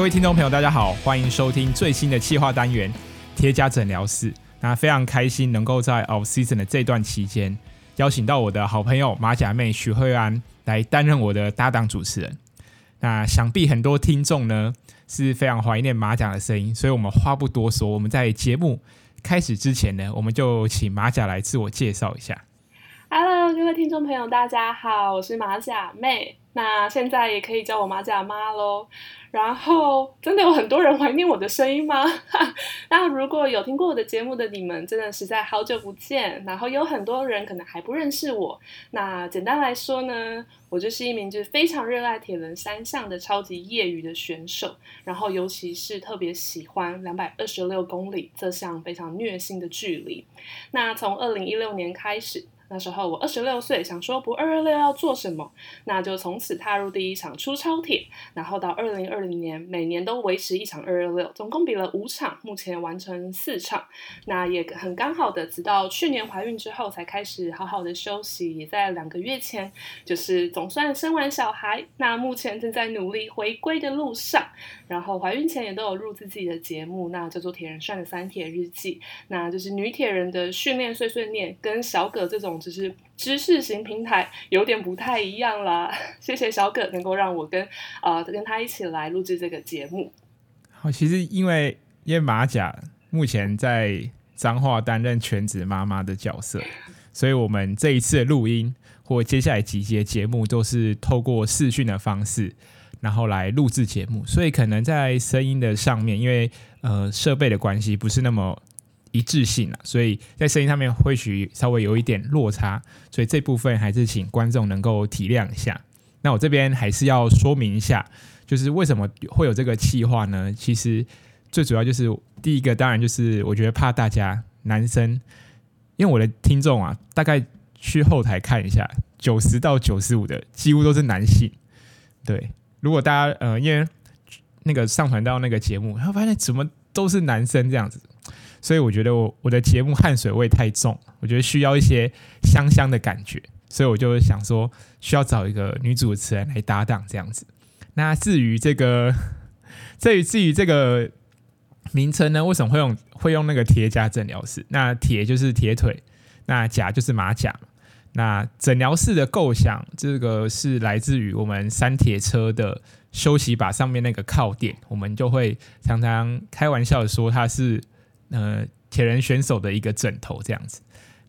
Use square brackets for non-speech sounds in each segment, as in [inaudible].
各位听众朋友，大家好，欢迎收听最新的企划单元《铁甲诊疗室》。那非常开心能够在 Off Season 的这段期间，邀请到我的好朋友马甲妹许慧安来担任我的搭档主持人。那想必很多听众呢是非常怀念马甲的声音，所以我们话不多说，我们在节目开始之前呢，我们就请马甲来自我介绍一下。Hello，各位听众朋友，大家好，我是马甲妹。那现在也可以叫我马甲妈喽。然后，真的有很多人怀念我的声音吗？[laughs] 那如果有听过我的节目的你们，真的实在好久不见。然后有很多人可能还不认识我。那简单来说呢，我就是一名就是非常热爱铁人三项的超级业余的选手。然后，尤其是特别喜欢两百二十六公里这项非常虐心的距离。那从二零一六年开始。那时候我二十六岁，想说不二二六要做什么，那就从此踏入第一场出超铁，然后到二零二零年，每年都维持一场二二六，总共比了五场，目前完成四场，那也很刚好的，直到去年怀孕之后才开始好好的休息，也在两个月前，就是总算生完小孩，那目前正在努力回归的路上，然后怀孕前也都有录制自己的节目，那叫做铁人 Shine 的三铁日记，那就是女铁人的训练碎碎念，跟小葛这种。只是知识型平台有点不太一样啦，谢谢小葛能够让我跟啊、呃、跟他一起来录制这个节目。好，其实因为因为马甲目前在彰化担任全职妈妈的角色，所以我们这一次录音或接下来几集的节目都是透过视讯的方式，然后来录制节目，所以可能在声音的上面，因为呃设备的关系不是那么。一致性啊，所以在声音上面或许稍微有一点落差，所以这部分还是请观众能够体谅一下。那我这边还是要说明一下，就是为什么会有这个气话呢？其实最主要就是第一个，当然就是我觉得怕大家男生，因为我的听众啊，大概去后台看一下，九十到九十五的几乎都是男性。对，如果大家呃，因为那个上传到那个节目，然后发现怎么都是男生这样子。所以我觉得我我的节目汗水味太重，我觉得需要一些香香的感觉，所以我就想说需要找一个女主持人来搭档这样子。那至于这个，至 [laughs] 于至于这个名称呢，为什么会用会用那个铁甲诊疗室？那铁就是铁腿，那甲就是马甲。那诊疗室的构想，这个是来自于我们三铁车的休息把上面那个靠垫，我们就会常常开玩笑说它是。呃，铁人选手的一个枕头这样子，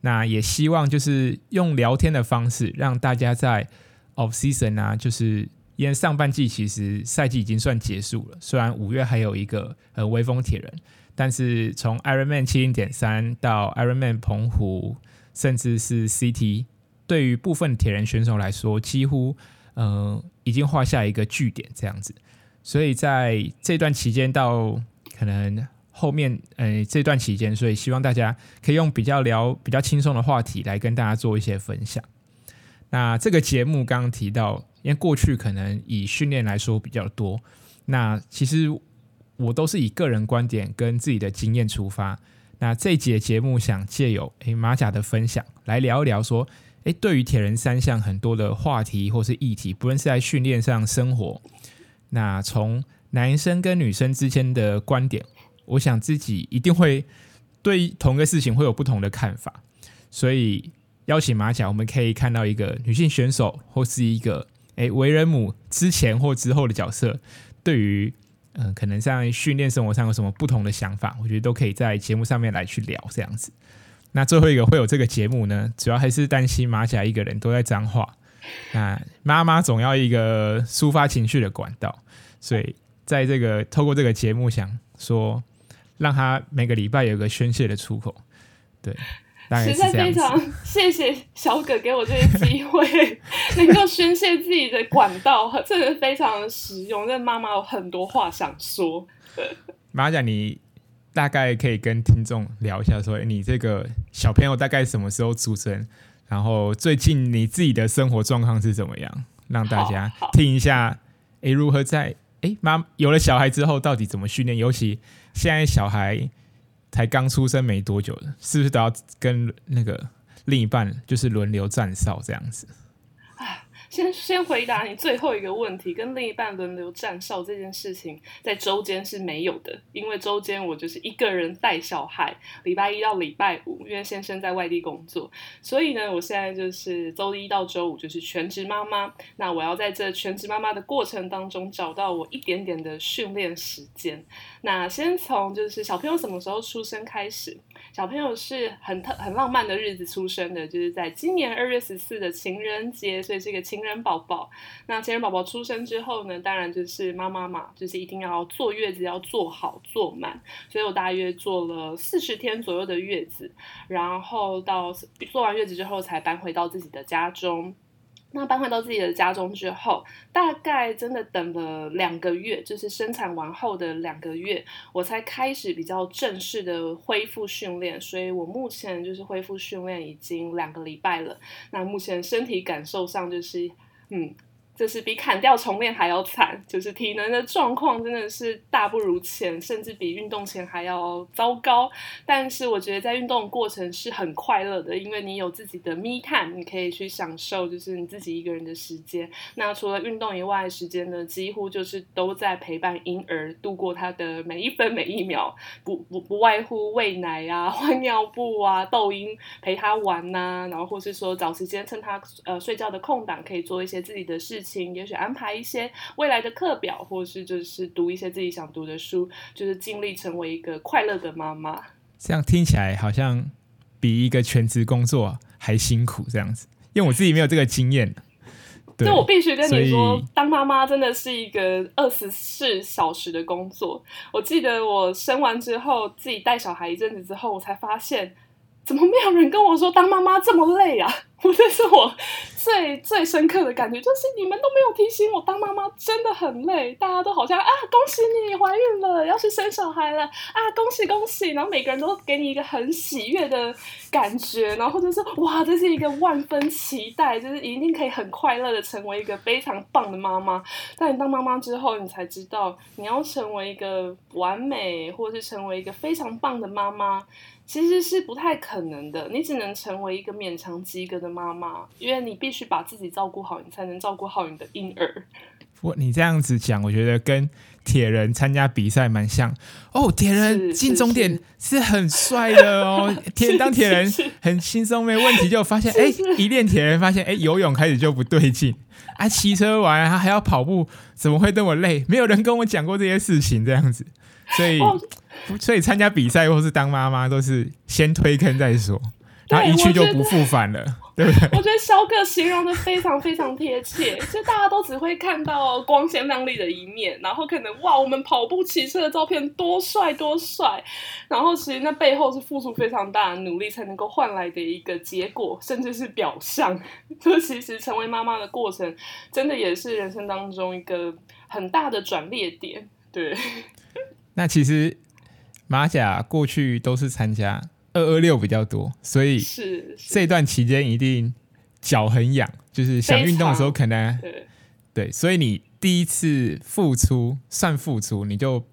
那也希望就是用聊天的方式，让大家在 off season 啊，就是因为上半季其实赛季已经算结束了，虽然五月还有一个呃微风铁人，但是从 Ironman 七零点三到 Ironman 澎湖，甚至是 CT，对于部分铁人选手来说，几乎呃已经画下一个句点这样子，所以在这段期间到可能。后面，呃，这段期间，所以希望大家可以用比较聊、比较轻松的话题来跟大家做一些分享。那这个节目刚刚提到，因为过去可能以训练来说比较多，那其实我都是以个人观点跟自己的经验出发。那这节节目想借由诶马甲的分享来聊一聊，说，诶，对于铁人三项很多的话题或是议题，不论是在训练上、生活，那从男生跟女生之间的观点。我想自己一定会对同个事情会有不同的看法，所以邀请马甲，我们可以看到一个女性选手或是一个诶为人母之前或之后的角色，对于嗯、可能在训练生活上有什么不同的想法，我觉得都可以在节目上面来去聊这样子。那最后一个会有这个节目呢，主要还是担心马甲一个人都在脏话，那妈妈总要一个抒发情绪的管道，所以在这个透过这个节目想说。让他每个礼拜有个宣泄的出口，对，实在非常谢谢小葛给我这个机会，能够宣泄自己的管道，真的非常的实用。这妈妈有很多话想说。[laughs] 马甲，你大概可以跟听众聊一下说，说你这个小朋友大概什么时候出生？然后最近你自己的生活状况是怎么样？让大家听一下，诶，如何在诶妈有了小孩之后，到底怎么训练？尤其现在小孩才刚出生没多久，是不是都要跟那个另一半就是轮流站哨这样子？先先回答你最后一个问题，跟另一半轮流站哨这件事情，在周间是没有的，因为周间我就是一个人带小孩，礼拜一到礼拜五，因为先生在外地工作，所以呢，我现在就是周一到周五就是全职妈妈。那我要在这全职妈妈的过程当中，找到我一点点的训练时间。那先从就是小朋友什么时候出生开始，小朋友是很特很浪漫的日子出生的，就是在今年二月十四的情人节，所以是一个情人宝宝。那情人宝宝出生之后呢，当然就是妈妈嘛，就是一定要坐月子，要坐好坐满。所以我大约坐了四十天左右的月子，然后到坐完月子之后才搬回到自己的家中。那搬回到自己的家中之后，大概真的等了两个月，就是生产完后的两个月，我才开始比较正式的恢复训练。所以我目前就是恢复训练已经两个礼拜了。那目前身体感受上就是，嗯。就是比砍掉重练还要惨，就是体能的状况真的是大不如前，甚至比运动前还要糟糕。但是我觉得在运动过程是很快乐的，因为你有自己的 me time，你可以去享受就是你自己一个人的时间。那除了运动以外时间呢，几乎就是都在陪伴婴儿度过他的每一分每一秒，不不不外乎喂奶啊、[laughs] 换尿布啊、逗婴陪他玩呐、然后或是说找时间趁他呃睡觉的空档，可以做一些自己的事情。也许安排一些未来的课表，或是就是读一些自己想读的书，就是尽力成为一个快乐的妈妈。这样听起来好像比一个全职工作还辛苦，这样子。因为我自己没有这个经验。对，就我必须跟你说，当妈妈真的是一个二十四小时的工作。我记得我生完之后，自己带小孩一阵子之后，我才发现。怎么没有人跟我说当妈妈这么累啊？我这是我最最深刻的感觉，就是你们都没有提醒我当妈妈真的很累。大家都好像啊，恭喜你怀孕了，要去生小孩了啊，恭喜恭喜！然后每个人都给你一个很喜悦的感觉，然后就是哇，这是一个万分期待，就是一定可以很快乐的成为一个非常棒的妈妈。但你当妈妈之后，你才知道你要成为一个完美，或是成为一个非常棒的妈妈。其实是不太可能的，你只能成为一个勉强及格的妈妈，因为你必须把自己照顾好，你才能照顾好你的婴儿。不，你这样子讲，我觉得跟铁人参加比赛蛮像哦。铁人进终点是很帅的哦，[laughs] 铁当铁人很轻松，没问题。就发现 [laughs] 哎，一练铁人发现哎，游泳开始就不对劲啊，骑车完他还要跑步，怎么会这么累？没有人跟我讲过这些事情，这样子，所以。哦所以参加比赛或是当妈妈都是先推坑再说，然后一去就不复返了，对不对？我觉得萧哥形容的非常非常贴切，就大家都只会看到光鲜亮丽的一面，然后可能哇，我们跑步骑车的照片多帅多帅，然后其实那背后是付出非常大的努力才能够换来的一个结果，甚至是表象。[laughs] 就其实成为妈妈的过程，真的也是人生当中一个很大的转捩点。对，[laughs] 那其实。马甲过去都是参加二二六比较多，所以是这段期间一定脚很痒，就是想运动的时候可能对，对，所以你第一次付出算付出，你就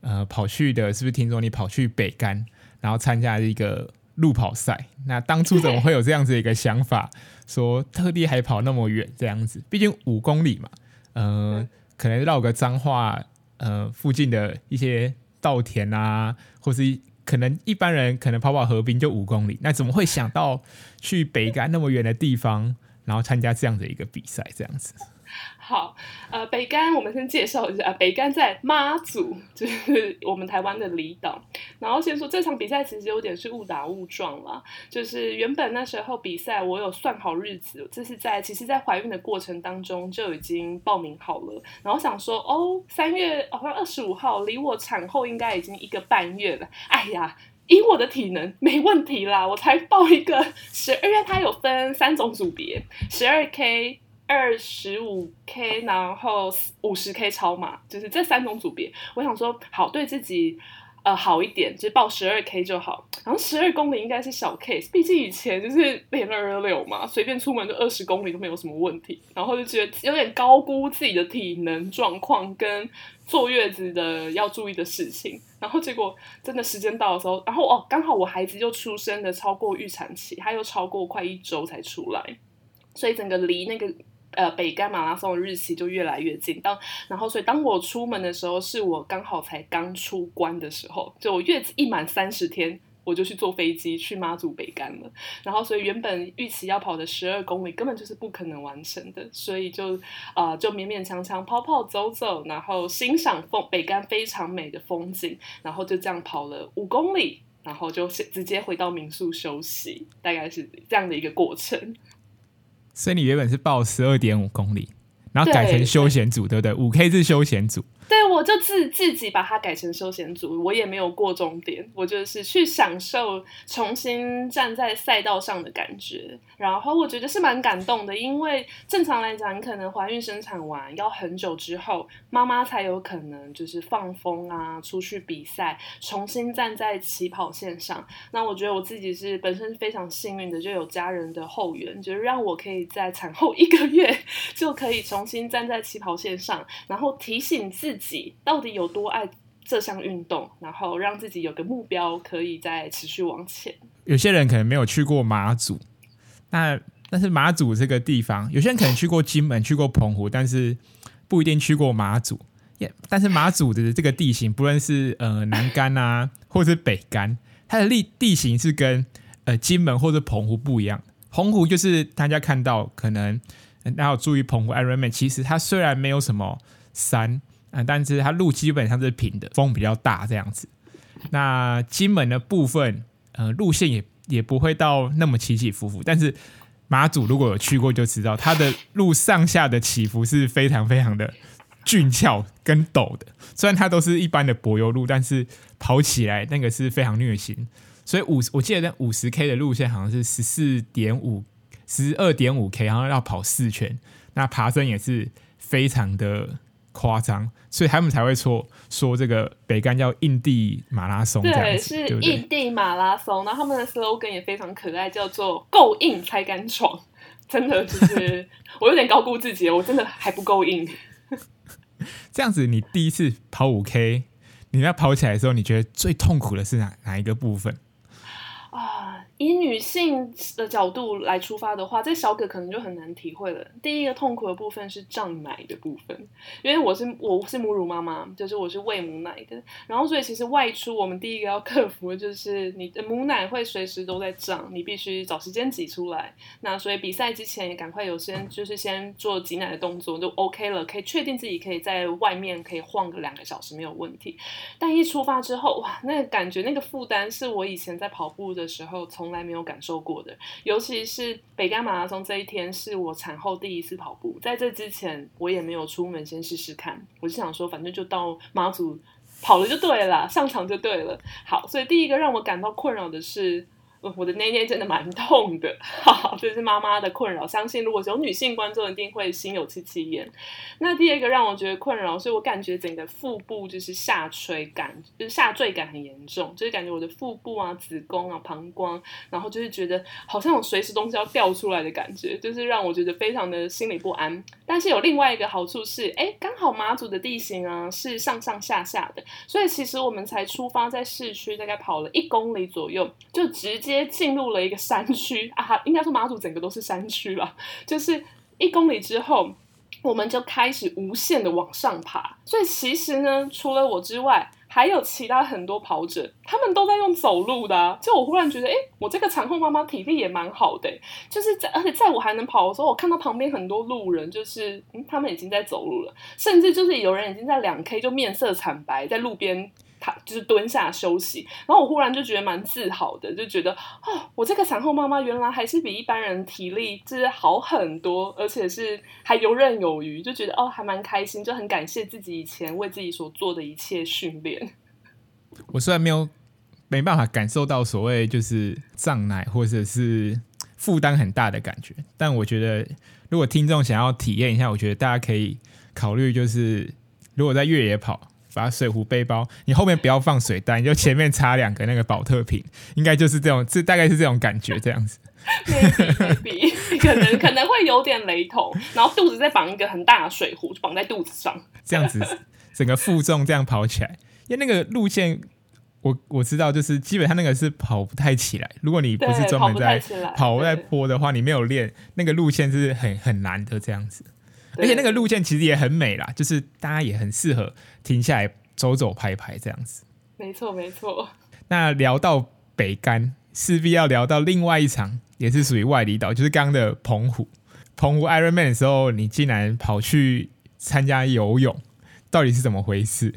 呃跑去的，是不是听说你跑去北干，然后参加一个路跑赛？那当初怎么会有这样子一个想法，说特地还跑那么远这样子？毕竟五公里嘛，呃，可能绕个彰化呃附近的一些。稻田啊，或是可能一般人可能跑跑河滨就五公里，那怎么会想到去北干那么远的地方，然后参加这样的一个比赛，这样子？好，呃，北竿我们先介绍一下，北竿在妈祖，就是我们台湾的离岛。然后先说这场比赛其实有点是误打误撞啦，就是原本那时候比赛我有算好日子，这是在其实，在怀孕的过程当中就已经报名好了。然后想说，哦，三月好像二十五号，离我产后应该已经一个半月了。哎呀，以我的体能没问题啦，我才报一个十二月，它有分三种组别，十二 K。二十五 K，然后五十 K 超马，就是这三种组别。我想说，好对自己呃好一点，就是报十二 K 就好。然后十二公里应该是小 case，毕竟以前就是练二六嘛，随便出门就二十公里都没有什么问题。然后就觉得有点高估自己的体能状况跟坐月子的要注意的事情。然后结果真的时间到的时候，然后哦，刚好我孩子就出生的超过预产期，他又超过快一周才出来，所以整个离那个。呃北竿马拉松的日期就越来越近。当然后，所以当我出门的时候，是我刚好才刚出关的时候，就我月子一满三十天。我就去坐飞机去妈祖北竿了，然后所以原本预期要跑的十二公里根本就是不可能完成的，所以就啊、就勉勉强强跑跑走走，然后欣赏风北竿非常美的风景，然后就这样跑了五公里，然后就直接回到民宿休息，大概是这样的一个过程。所以你原本是报十二点五公里，然后改成休闲组，对，不对？五 K 是休闲组。对，我就自自己把它改成休闲组，我也没有过终点，我就是去享受重新站在赛道上的感觉。然后我觉得是蛮感动的，因为正常来讲，你可能怀孕生产完要很久之后，妈妈才有可能就是放风啊，出去比赛，重新站在起跑线上。那我觉得我自己是本身非常幸运的，就有家人的后援，就是让我可以在产后一个月 [laughs] 就可以重新站在起跑线上，然后提醒自己。到底有多爱这项运动，然后让自己有个目标，可以再持续往前。有些人可能没有去过马祖，那但是马祖这个地方，有些人可能去过金门、去过澎湖，但是不一定去过马祖。也但是马祖的这个地形，不论是呃南竿啊，或者是北竿，它的地地形是跟呃金门或者澎湖不一样。澎湖就是大家看到可能大家要注意澎湖 Ironman，其实它虽然没有什么山。嗯，但是它路基本上是平的，风比较大这样子。那金门的部分，呃，路线也也不会到那么起起伏伏。但是马祖如果有去过就知道，它的路上下的起伏是非常非常的俊峭跟陡的。虽然它都是一般的柏油路，但是跑起来那个是非常虐心。所以五，我记得那五十 K 的路线好像是十四点五、十二点五 K，然后要跑四圈。那爬升也是非常的。夸张，所以他们才会说说这个北竿叫印地马拉松，对，是印地马拉松。然后他们的 slogan 也非常可爱，叫做“够硬才敢闯”。[laughs] 真的就是 [laughs] 我有点高估自己，我真的还不够硬。[laughs] 这样子，你第一次跑五 K，你要跑起来的时候，你觉得最痛苦的是哪哪一个部分？以女性的角度来出发的话，这小葛可能就很难体会了。第一个痛苦的部分是胀奶的部分，因为我是我是母乳妈妈，就是我是喂母奶的，然后所以其实外出我们第一个要克服的就是你的母奶会随时都在胀，你必须找时间挤出来。那所以比赛之前也赶快有先就是先做挤奶的动作就 OK 了，可以确定自己可以在外面可以晃个两个小时没有问题。但一出发之后，哇，那个感觉那个负担是我以前在跑步的时候从从来没有感受过的，尤其是北干马拉松这一天是我产后第一次跑步，在这之前我也没有出门先试试看，我就想说反正就到马祖跑了就对了，上场就对了。好，所以第一个让我感到困扰的是。我的内内真的蛮痛的，哈哈，这是妈妈的困扰。相信如果有女性观众，一定会心有戚戚焉。那第二个让我觉得困扰，是我感觉整个腹部就是下垂感，就是下坠感很严重，就是感觉我的腹部啊、子宫啊、膀胱，然后就是觉得好像有随时东西要掉出来的感觉，就是让我觉得非常的心里不安。但是有另外一个好处是，哎，刚好马祖的地形啊是上上下下的，所以其实我们才出发在市区，大概跑了一公里左右，就直接。进入了一个山区啊，应该说马祖整个都是山区了。就是一公里之后，我们就开始无限的往上爬。所以其实呢，除了我之外，还有其他很多跑者，他们都在用走路的。就我忽然觉得，哎，我这个产后妈妈体力也蛮好的。就是在而且在我还能跑的时候，我看到旁边很多路人，就是嗯，他们已经在走路了，甚至就是有人已经在两 K 就面色惨白，在路边。就是蹲下休息，然后我忽然就觉得蛮自豪的，就觉得哦，我这个产后妈妈原来还是比一般人体力就是好很多，而且是还游刃有余，就觉得哦，还蛮开心，就很感谢自己以前为自己所做的一切训练。[laughs] 我虽然没有没办法感受到所谓就是胀奶或者是负担很大的感觉，但我觉得如果听众想要体验一下，我觉得大家可以考虑就是如果在越野跑。把水壶背包，你后面不要放水袋，你就前面插两个那个保特瓶，应该就是这种，这大概是这种感觉，这样子。maybe [laughs] 可能可能会有点雷同，然后肚子再绑一个很大的水壶，绑在肚子上，这样子整个负重这样跑起来，因为那个路线，我我知道，就是基本上那个是跑不太起来。如果你不是专门在跑在坡的话，你没有练那个路线是很很难的这样子。而且那个路线其实也很美啦，就是大家也很适合停下来走走拍拍这样子。没错没错。那聊到北竿，势必要聊到另外一场，也是属于外离岛，就是刚刚的澎湖。澎湖 Ironman 的时候，你竟然跑去参加游泳，到底是怎么回事？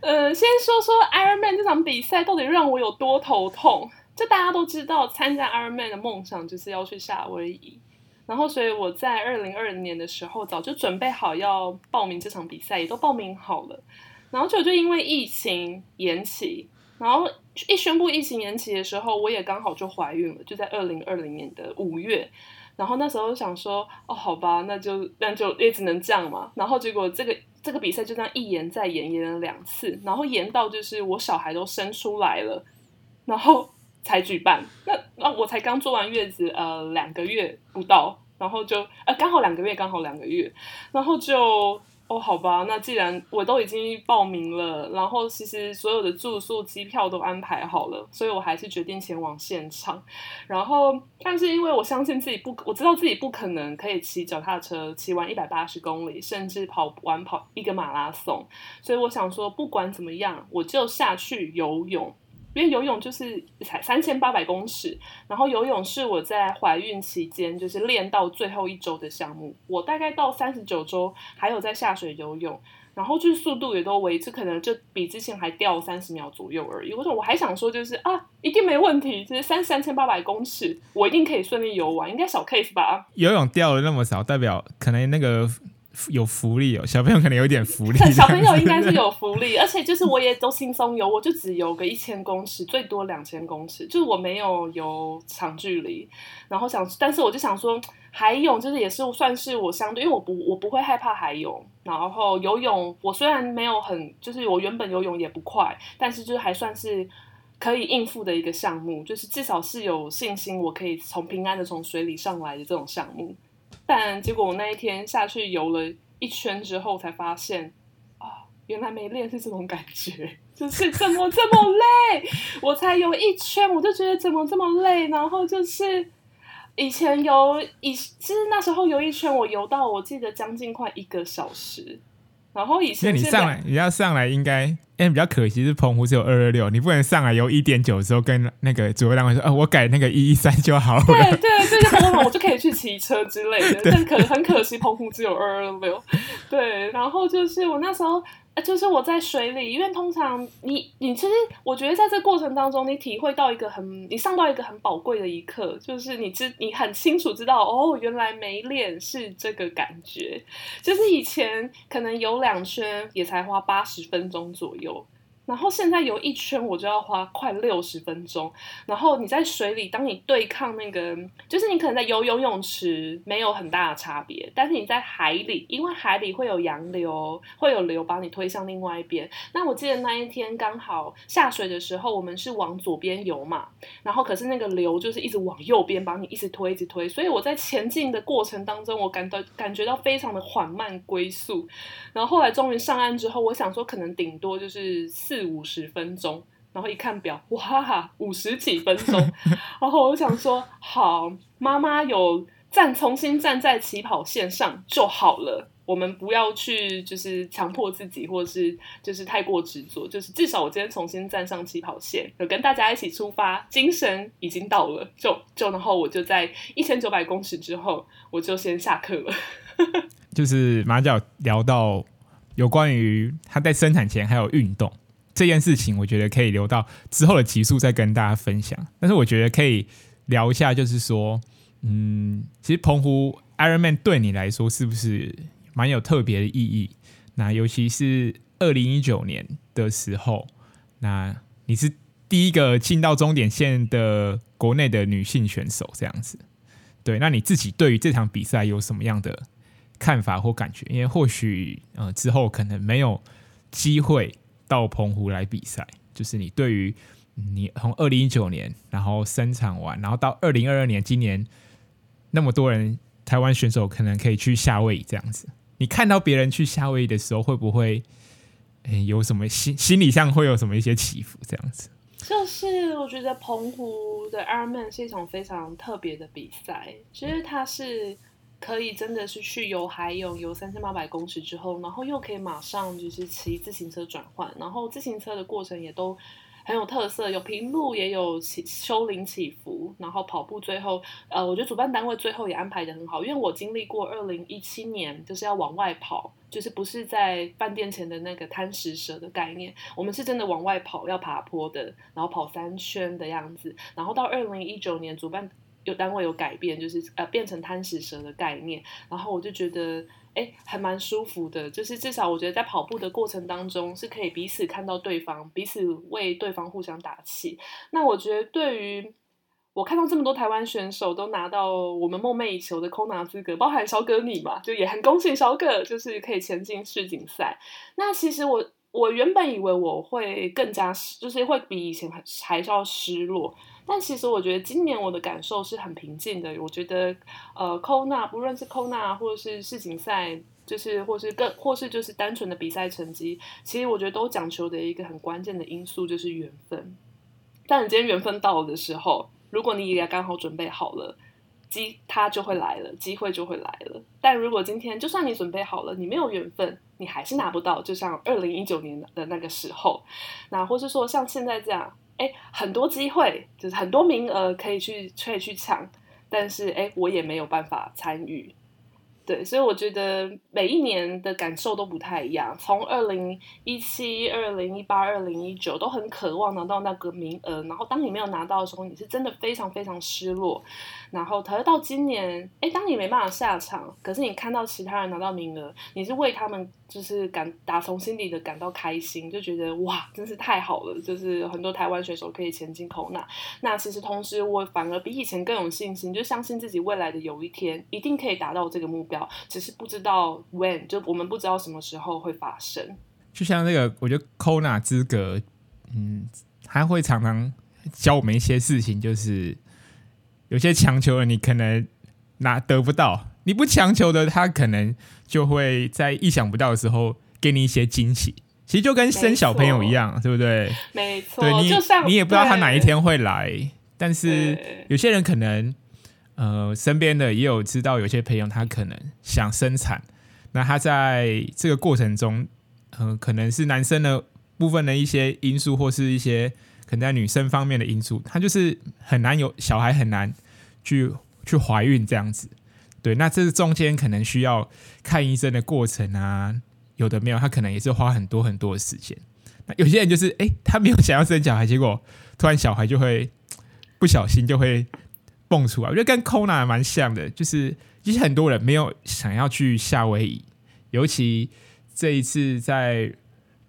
呃，先说说 Ironman 这场比赛到底让我有多头痛。就大家都知道，参加 Ironman 的梦想就是要去夏威夷。然后，所以我在二零二零年的时候早就准备好要报名这场比赛，也都报名好了。然后就就因为疫情延期，然后一宣布疫情延期的时候，我也刚好就怀孕了，就在二零二零年的五月。然后那时候想说，哦，好吧，那就那就也只能这样嘛。然后结果这个。这个比赛就这样一延再延，延了两次，然后延到就是我小孩都生出来了，然后才举办。那那我才刚坐完月子，呃，两个月不到，然后就呃刚好两个月，刚好两个月，然后就。哦，好吧，那既然我都已经报名了，然后其实所有的住宿、机票都安排好了，所以我还是决定前往现场。然后，但是因为我相信自己不，我知道自己不可能可以骑脚踏车骑完一百八十公里，甚至跑完跑一个马拉松，所以我想说，不管怎么样，我就下去游泳。因为游泳就是才三千八百公尺，然后游泳是我在怀孕期间就是练到最后一周的项目。我大概到三十九周还有在下水游泳，然后就是速度也都维持，可能就比之前还掉三十秒左右而已。我说我还想说就是啊，一定没问题，就是三三千八百公尺，我一定可以顺利游完，应该小 case 吧？游泳掉了那么少，代表可能那个。有福利哦，小朋友可能有点福利。小朋友应该是 [laughs] 有福利，而且就是我也都轻松游，我就只游个一千公尺，最多两千公尺，就是我没有游长距离。然后想，但是我就想说，海泳就是也是算是我相对，因为我不我不会害怕海泳。然后游泳，我虽然没有很，就是我原本游泳也不快，但是就是还算是可以应付的一个项目，就是至少是有信心我可以从平安的从水里上来的这种项目。但结果我那一天下去游了一圈之后，才发现啊，原来没练是这种感觉，[laughs] 就是怎么这么累？我才游一圈，我就觉得怎么这么累？然后就是以前游以，其实那时候游一圈，我游到我记得将近快一个小时。然后以前那你上来，你要上来应该。哎，比较可惜是澎湖只有二二六，你不能上来游一点九的时候跟那个主办单位说，啊，我改那个一一三就好了。对对，这我就可以去骑车之类的。[laughs] 但可很可惜，澎湖只有二二六。对，然后就是我那时候。就是我在水里，因为通常你你其实我觉得在这过程当中，你体会到一个很你上到一个很宝贵的一课，就是你知你很清楚知道哦，原来没练是这个感觉，就是以前可能游两圈也才花八十分钟左右。然后现在游一圈我就要花快六十分钟。然后你在水里，当你对抗那个，就是你可能在游游泳池没有很大的差别，但是你在海里，因为海里会有洋流，会有流把你推向另外一边。那我记得那一天刚好下水的时候，我们是往左边游嘛，然后可是那个流就是一直往右边把你一直推，一直推。所以我在前进的过程当中，我感到感觉到非常的缓慢龟速。然后后来终于上岸之后，我想说可能顶多就是四。四五十分钟，然后一看表，哇，五十几分钟，[laughs] 然后我想说，好，妈妈有站，重新站在起跑线上就好了。我们不要去，就是强迫自己，或者是就是太过执着，就是至少我今天重新站上起跑线，有跟大家一起出发，精神已经到了，就就然后我就在一千九百公尺之后，我就先下课了。[laughs] 就是马甲聊到有关于他在生产前还有运动。这件事情，我觉得可以留到之后的集数再跟大家分享。但是我觉得可以聊一下，就是说，嗯，其实澎湖 Ironman 对你来说是不是蛮有特别的意义？那尤其是二零一九年的时候，那你是第一个进到终点线的国内的女性选手，这样子。对，那你自己对于这场比赛有什么样的看法或感觉？因为或许呃之后可能没有机会。到澎湖来比赛，就是你对于你从二零一九年然后生产完，然后到二零二二年今年那么多人台湾选手可能可以去夏威夷这样子，你看到别人去夏威夷的时候，会不会欸，有什么心心理上会有什么一些起伏？这样子，就是我觉得澎湖的 Ironman 是一场非常特别的比赛，其实它是可以真的是去游海泳，游三千八百公尺之后，然后又可以马上就是骑自行车转换，然后自行车的过程也都。很有特色，有平路，也有起丘陵起伏，然后跑步最后，呃，我觉得主办单位最后也安排得很好，因为我经历过二零一七年，就是要往外跑，就是不是在饭店前的那个贪食蛇的概念，我们是真的往外跑，要爬坡的，然后跑三圈的样子，然后到二零一九年，主办有单位有改变，就是呃变成贪食蛇的概念，然后我就觉得。哎，还蛮舒服的，就是至少我觉得在跑步的过程当中是可以彼此看到对方，彼此为对方互相打气。那我觉得对于我看到这么多台湾选手都拿到我们梦寐以求的空拿资格，包含小哥你嘛，就也很恭喜小哥，就是可以前进世锦赛。那其实我我原本以为我会更加就是会比以前还还是要失落。但其实我觉得今年我的感受是很平静的。我觉得，呃，Kona 不论是 Kona 或者是世锦赛，就是或是更或是就是单纯的比赛成绩，其实我觉得都讲求的一个很关键的因素就是缘分。但你今天缘分到了的时候，如果你也刚好准备好了，机它就会来了，机会就会来了。但如果今天就算你准备好了，你没有缘分，你还是拿不到。就像二零一九年的那个时候，那或是说像现在这样。哎，很多机会，就是很多名额可以去，可以去抢，但是哎，我也没有办法参与。对，所以我觉得每一年的感受都不太一样。从二零一七、二零一八、二零一九都很渴望拿到那个名额，然后当你没有拿到的时候，你是真的非常非常失落。然后，可是到今年，哎，当你没办法下场，可是你看到其他人拿到名额，你是为他们就是感打从心底的感到开心，就觉得哇，真是太好了！就是很多台湾选手可以前进 Kona。那其实同时，我反而比以前更有信心，就相信自己未来的有一天一定可以达到这个目标，只是不知道 when，就我们不知道什么时候会发生。就像那个，我觉得 Kona 资格，嗯，他会常常教我们一些事情，就是。有些强求的你可能拿得不到，你不强求的他可能就会在意想不到的时候给你一些惊喜。其实就跟生小朋友一样，对不对？没错，对你你也不知道他哪一天会来，但是有些人可能呃身边的也有知道，有些朋友他可能想生产，那他在这个过程中，嗯、呃，可能是男生的部分的一些因素，或是一些。可能在女生方面的因素，他就是很难有小孩，很难去去怀孕这样子。对，那这中间可能需要看医生的过程啊，有的没有，他可能也是花很多很多的时间。那有些人就是，哎，他没有想要生小孩，结果突然小孩就会不小心就会蹦出来。我觉得跟 Kona 蛮像的，就是其实很多人没有想要去夏威夷，尤其这一次在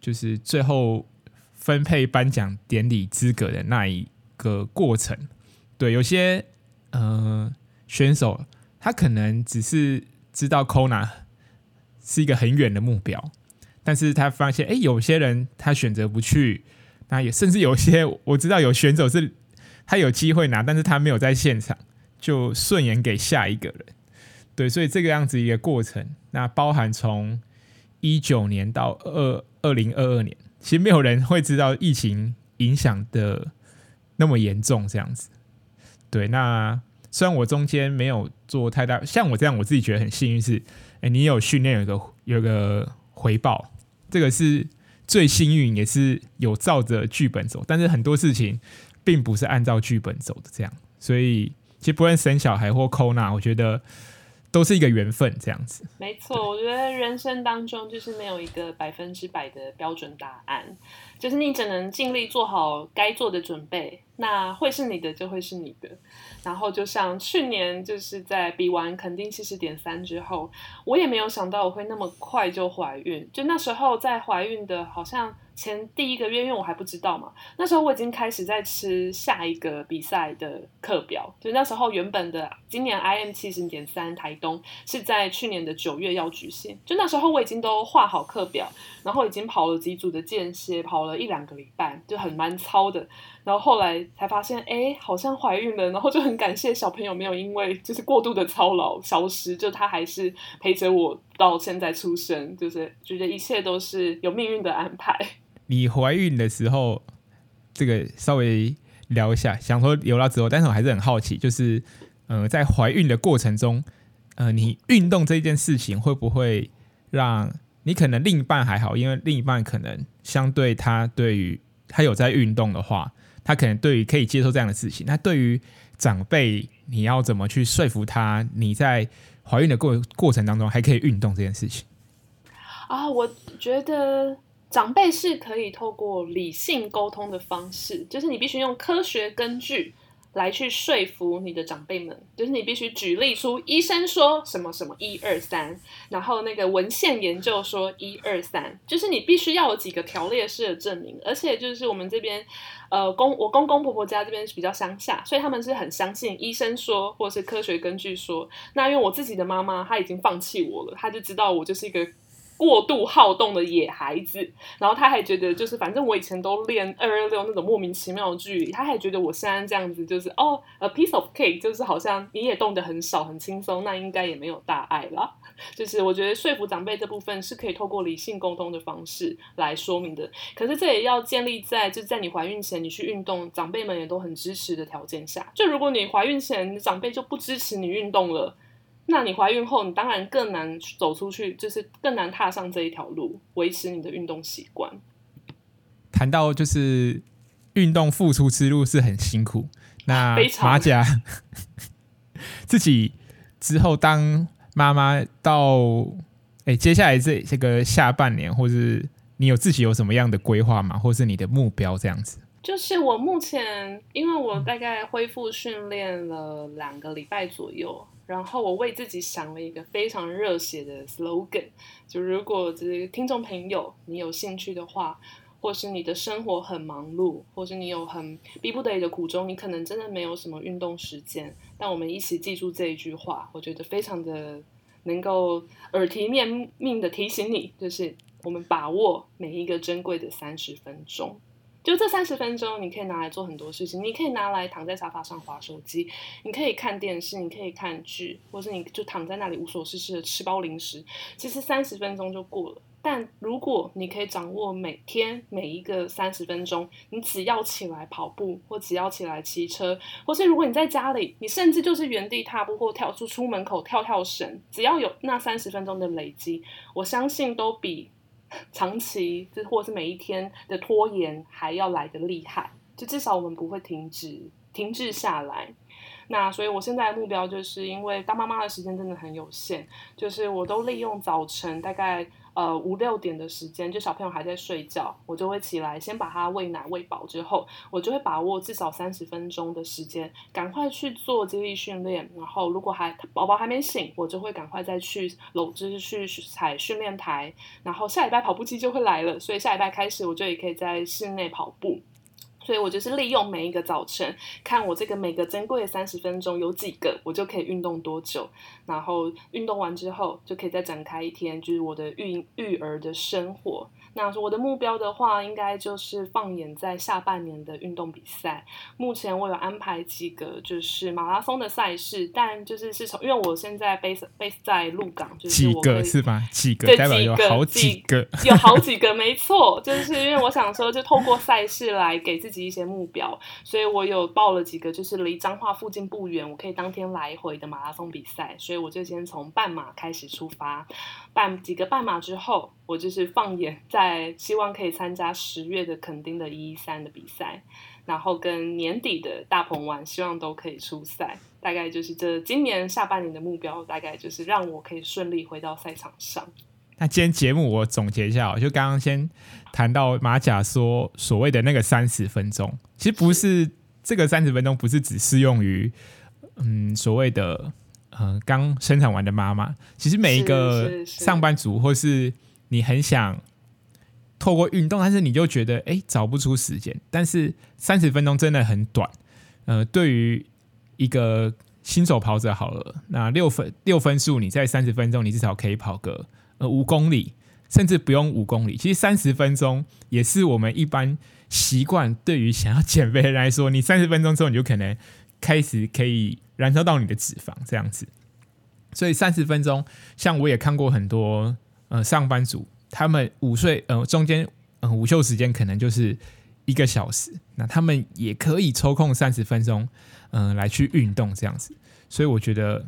就是最后。分配颁奖典礼资格的那一个过程，对，有些呃选手他可能只是知道 Kona 是一个很远的目标，但是他发现，哎，有些人他选择不去，那也甚至有些我知道有选手是他有机会拿，但是他没有在现场，就顺延给下一个人，对，所以这个样子一个过程，那包含从一九年到二二零二二年。其实没有人会知道疫情影响的那么严重，这样子。对，那虽然我中间没有做太大，像我这样，我自己觉得很幸运是，哎，你有训练，有个有个回报，这个是最幸运，也是有照着剧本走。但是很多事情并不是按照剧本走的，这样。所以，其实不论生小孩或扣纳我觉得。都是一个缘分，这样子。没错，我觉得人生当中就是没有一个百分之百的标准答案，就是你只能尽力做好该做的准备，那会是你的就会是你的。然后就像去年就是在比完肯定七十点三之后，我也没有想到我会那么快就怀孕，就那时候在怀孕的好像。前第一个月，因为我还不知道嘛，那时候我已经开始在吃下一个比赛的课表。就那时候原本的今年 IM 七十点三台东是在去年的九月要举行，就那时候我已经都画好课表，然后已经跑了几组的间歇，跑了一两个礼拜，就很蛮操的。然后后来才发现，哎，好像怀孕了，然后就很感谢小朋友没有因为就是过度的操劳消失，就他还是陪着我到现在出生，就是觉得一切都是有命运的安排。[laughs] 你怀孕的时候，这个稍微聊一下，想说有了之后，但是我还是很好奇，就是呃，在怀孕的过程中，呃，你运动这件事情会不会让你可能另一半还好，因为另一半可能相对他对于他有在运动的话，他可能对于可以接受这样的事情。那对于长辈，你要怎么去说服他？你在怀孕的过过程当中还可以运动这件事情？啊，我觉得长辈是可以透过理性沟通的方式，就是你必须用科学根据。来去说服你的长辈们，就是你必须举例出医生说什么什么一二三，然后那个文献研究说一二三，就是你必须要有几个条列式的证明，而且就是我们这边，呃公我公公婆婆家这边是比较乡下，所以他们是很相信医生说或是科学根据说。那因为我自己的妈妈她已经放弃我了，她就知道我就是一个。过度好动的野孩子，然后他还觉得就是反正我以前都练二二六那种莫名其妙的距离，他还觉得我现在这样子就是哦，a piece of cake，就是好像你也动得很少很轻松，那应该也没有大碍啦。[laughs] 就是我觉得说服长辈这部分是可以透过理性沟通的方式来说明的，可是这也要建立在就是在你怀孕前你去运动，长辈们也都很支持的条件下。就如果你怀孕前长辈就不支持你运动了。那你怀孕后，你当然更难走出去，就是更难踏上这一条路，维持你的运动习惯。谈到就是运动付出之路是很辛苦，那马甲 [laughs] 自己之后当妈妈到，哎、欸，接下来这这个下半年，或是你有自己有什么样的规划吗？或是你的目标这样子？就是我目前，因为我大概恢复训练了两个礼拜左右。然后我为自己想了一个非常热血的 slogan，就如果这个听众朋友你有兴趣的话，或是你的生活很忙碌，或是你有很逼不得已的苦衷，你可能真的没有什么运动时间，但我们一起记住这一句话，我觉得非常的能够耳提面命的提醒你，就是我们把握每一个珍贵的三十分钟。就这三十分钟，你可以拿来做很多事情。你可以拿来躺在沙发上划手机，你可以看电视，你可以看剧，或是你就躺在那里无所事事的吃包零食。其实三十分钟就过了。但如果你可以掌握每天每一个三十分钟，你只要起来跑步，或只要起来骑车，或是如果你在家里，你甚至就是原地踏步或跳出出门口跳跳绳，只要有那三十分钟的累积，我相信都比。长期，就或是每一天的拖延还要来的厉害，就至少我们不会停止，停滞下来。那所以，我现在的目标就是因为当妈妈的时间真的很有限，就是我都利用早晨大概。呃，五六点的时间，就小朋友还在睡觉，我就会起来，先把他喂奶喂饱之后，我就会把握至少三十分钟的时间，赶快去做肌力训练。然后，如果还宝宝还没醒，我就会赶快再去搂，就是去踩训练台。然后下礼拜跑步机就会来了，所以下礼拜开始，我就也可以在室内跑步。所以我就是利用每一个早晨，看我这个每个珍贵的三十分钟有几个，我就可以运动多久。然后运动完之后，就可以再展开一天，就是我的育育儿的生活。那我的目标的话，应该就是放眼在下半年的运动比赛。目前我有安排几个就是马拉松的赛事，但就是是从因为我现在 base base 在鹿港，就是我几个是吧？几个对，代表有好几个，几个有好 [laughs] 几个，没错，就是因为我想说，就透过赛事来给自己一些目标，所以我有报了几个，就是离彰化附近不远，我可以当天来回的马拉松比赛，所以我就先从半马开始出发，半几个半马之后，我就是放眼在。希望可以参加十月的垦丁的一一三的比赛，然后跟年底的大鹏湾，希望都可以出赛。大概就是这今年下半年的目标，大概就是让我可以顺利回到赛场上。那今天节目我总结一下，就刚刚先谈到马甲说所谓的那个三十分钟，其实不是这个三十分钟，不是只适用于嗯所谓的嗯刚生产完的妈妈，其实每一个上班族或是你很想。透过运动，但是你就觉得哎找不出时间。但是三十分钟真的很短。呃，对于一个新手跑者好了，那六分六分数，你在三十分钟，你至少可以跑个呃五公里。甚至不用五公里，其实三十分钟也是我们一般习惯。对于想要减肥的人来说，你三十分钟之后，你就可能开始可以燃烧到你的脂肪，这样子。所以三十分钟，像我也看过很多呃上班族，他们午睡呃中间嗯、呃、午休时间可能就是一个小时，那他们也可以抽空三十分钟嗯、呃、来去运动这样子。所以我觉得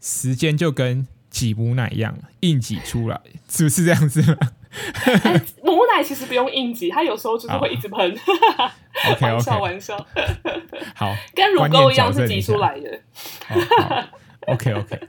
时间就跟挤母奶一样，硬挤出来，是不是这样子？[laughs] 母奶其实不用硬挤，它有时候就是会一直喷。OK，玩笑玩笑。[laughs] 好，跟乳沟一样是挤出来的。OK OK，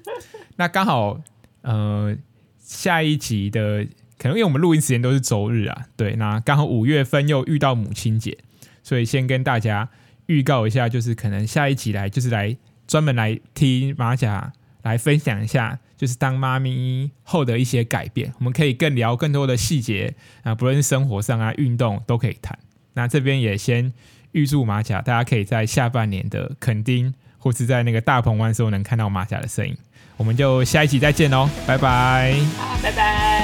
那刚好呃下一集的可能因为我们录音时间都是周日啊，对，那刚好五月份又遇到母亲节，所以先跟大家预告一下，就是可能下一集来就是来专门来听马甲来分享一下，就是当妈咪后的一些改变，我们可以更聊更多的细节啊，不论是生活上啊、运动都可以谈。那这边也先预祝马甲，大家可以在下半年的垦丁。或是在那个大鹏湾时候能看到马甲的身影，我们就下一集再见喽，拜拜，拜拜。